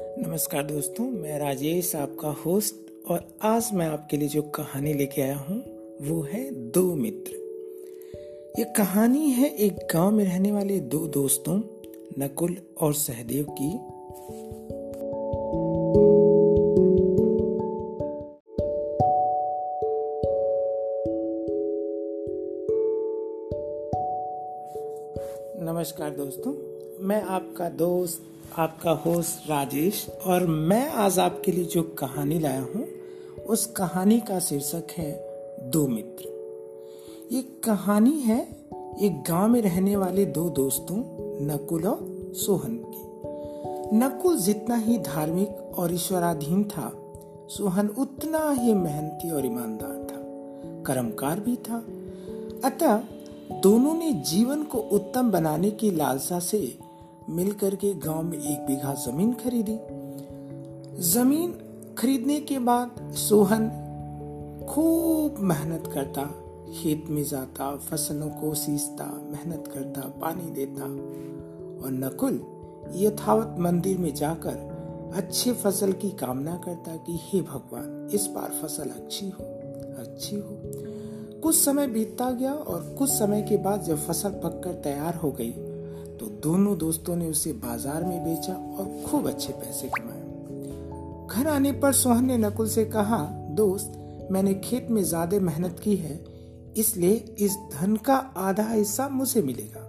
नमस्कार दोस्तों, मैं राजेश, आपका होस्ट और आज मैं आपके लिए जो कहानी लेके आया हूँ, वो है दो मित्र। ये कहानी है एक गाँव में रहने वाले दो दोस्तों, नकुल और सहदेव की। नमस्कार दोस्तों मैं आपका दोस्त, आपका होस्ट राजेश और मैं आज आपके लिए जो कहानी लाया हूँ, उस कहानी का शीर्षक है दो मित्र। ये कहानी है, एक गाँव में रहने वाले दो दोस्तों, नकुल और सोहन की। नकुल जितना ही धार्मिक और ईश्वराधीन था, सोहन उतना ही मेहनती और ईमानदार था, कर्मकार भी था। अतः दोनों ने जीवन को उत्तम बनाने की लालसा से मिलकर के गाँव में एक बीघा ज़मीन खरीदी। ज़मीन खरीदने के बाद सोहन खूब मेहनत करता, खेत में जाता, फ़सलों को सींचता, मेहनत करता, पानी देता। और नकुल यथावत मंदिर में जाकर अच्छे फ़सल की कामना करता कि, हे भगवान, इस बार फ़सल अच्छी हो अच्छी हो। कुछ समय बीतता गया और कुछ समय के बाद जब फ़सल पककर तैयार हो गई तो दोनों दोस्तों ने उसे बाज़ार में बेचा और खूब अच्छे पैसे कमाए। घर आने पर सोहन ने नकुल से कहा, दोस्त, मैंने खेत में ज़्यादा मेहनत की है, इसलिए इस धन का आधा हिस्सा मुझे मिलेगा।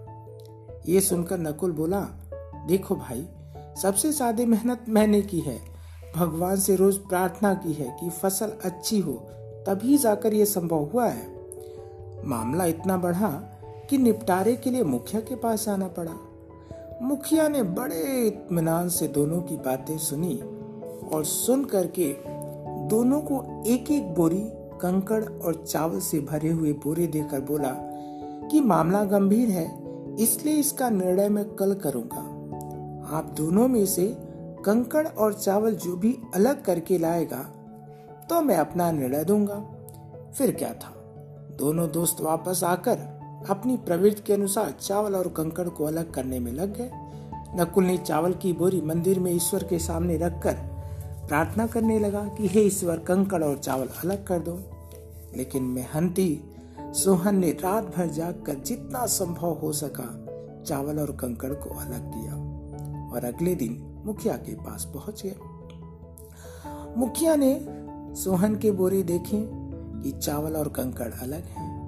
ये सुनकर नकुल बोला, देखो भाई, सबसे ज़्यादा मेहनत मैंने की है। भगवान से रोज प्रार्थना की है कि फ़सल अच्छी हो, तभी जाकर यह संभव हुआ है। मामला इतना बढ़ा कि निपटारे के लिए मुखिया के पास आना पड़ा। मुखिया ने बड़े इत्मीनान से दोनों की बातें सुनी और सुन करके दोनों को एक एक बोरी, कंकड़ और चावल से भरे हुए बोरे देकर बोला कि मामला गंभीर है, इसलिए इसका निर्णय मैं कल करूँगा। आप दोनों में से कंकड़ और चावल जो भी अलग करके लाएगा तो मैं अपना निर्णय दूँगा। फिर क्या था? दोनों दोस्त वापस आकर अपनी प्रवृत्ति के अनुसार चावल और कंकड़ को अलग करने में लग गए। नकुल ने चावल की बोरी मंदिर में ईश्वर के सामने रखकर प्रार्थना करने लगा कि हे ईश्वर, कंकड़ और चावल अलग कर दो। लेकिन मेहनती सोहन ने रात भर जाग कर जितना संभव हो सका चावल और कंकड़ को अलग किया और अगले दिन मुखिया के पास पहुँच गए। मुखिया ने सोहन के बोरे देखे कि चावल और कंकड़ अलग हैं।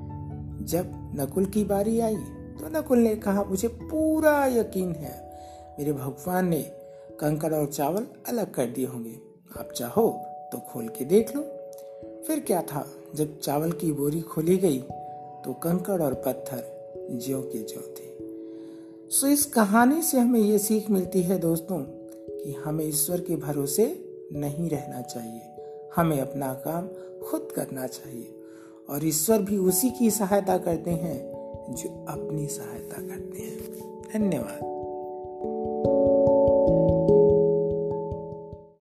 जब नकुल की बारी आई तो नकुल ने कहा, मुझे पूरा यकीन है, मेरे भगवान ने कंकड़ और चावल अलग कर दिए होंगे। आप चाहो तो खोल के देख लो। फिर क्या था, जब चावल की बोरी खोली गई तो कंकड़ और पत्थर ज्यो के ज्यो थे। सो इस कहानी से हमें ये सीख मिलती है दोस्तों, कि हमें ईश्वर के भरोसे नहीं रहना चाहिए। हमें अपना काम खुद करना चाहिए। और ईश्वर भी उसी की सहायता करते हैं जो अपनी सहायता करते हैं। धन्यवाद।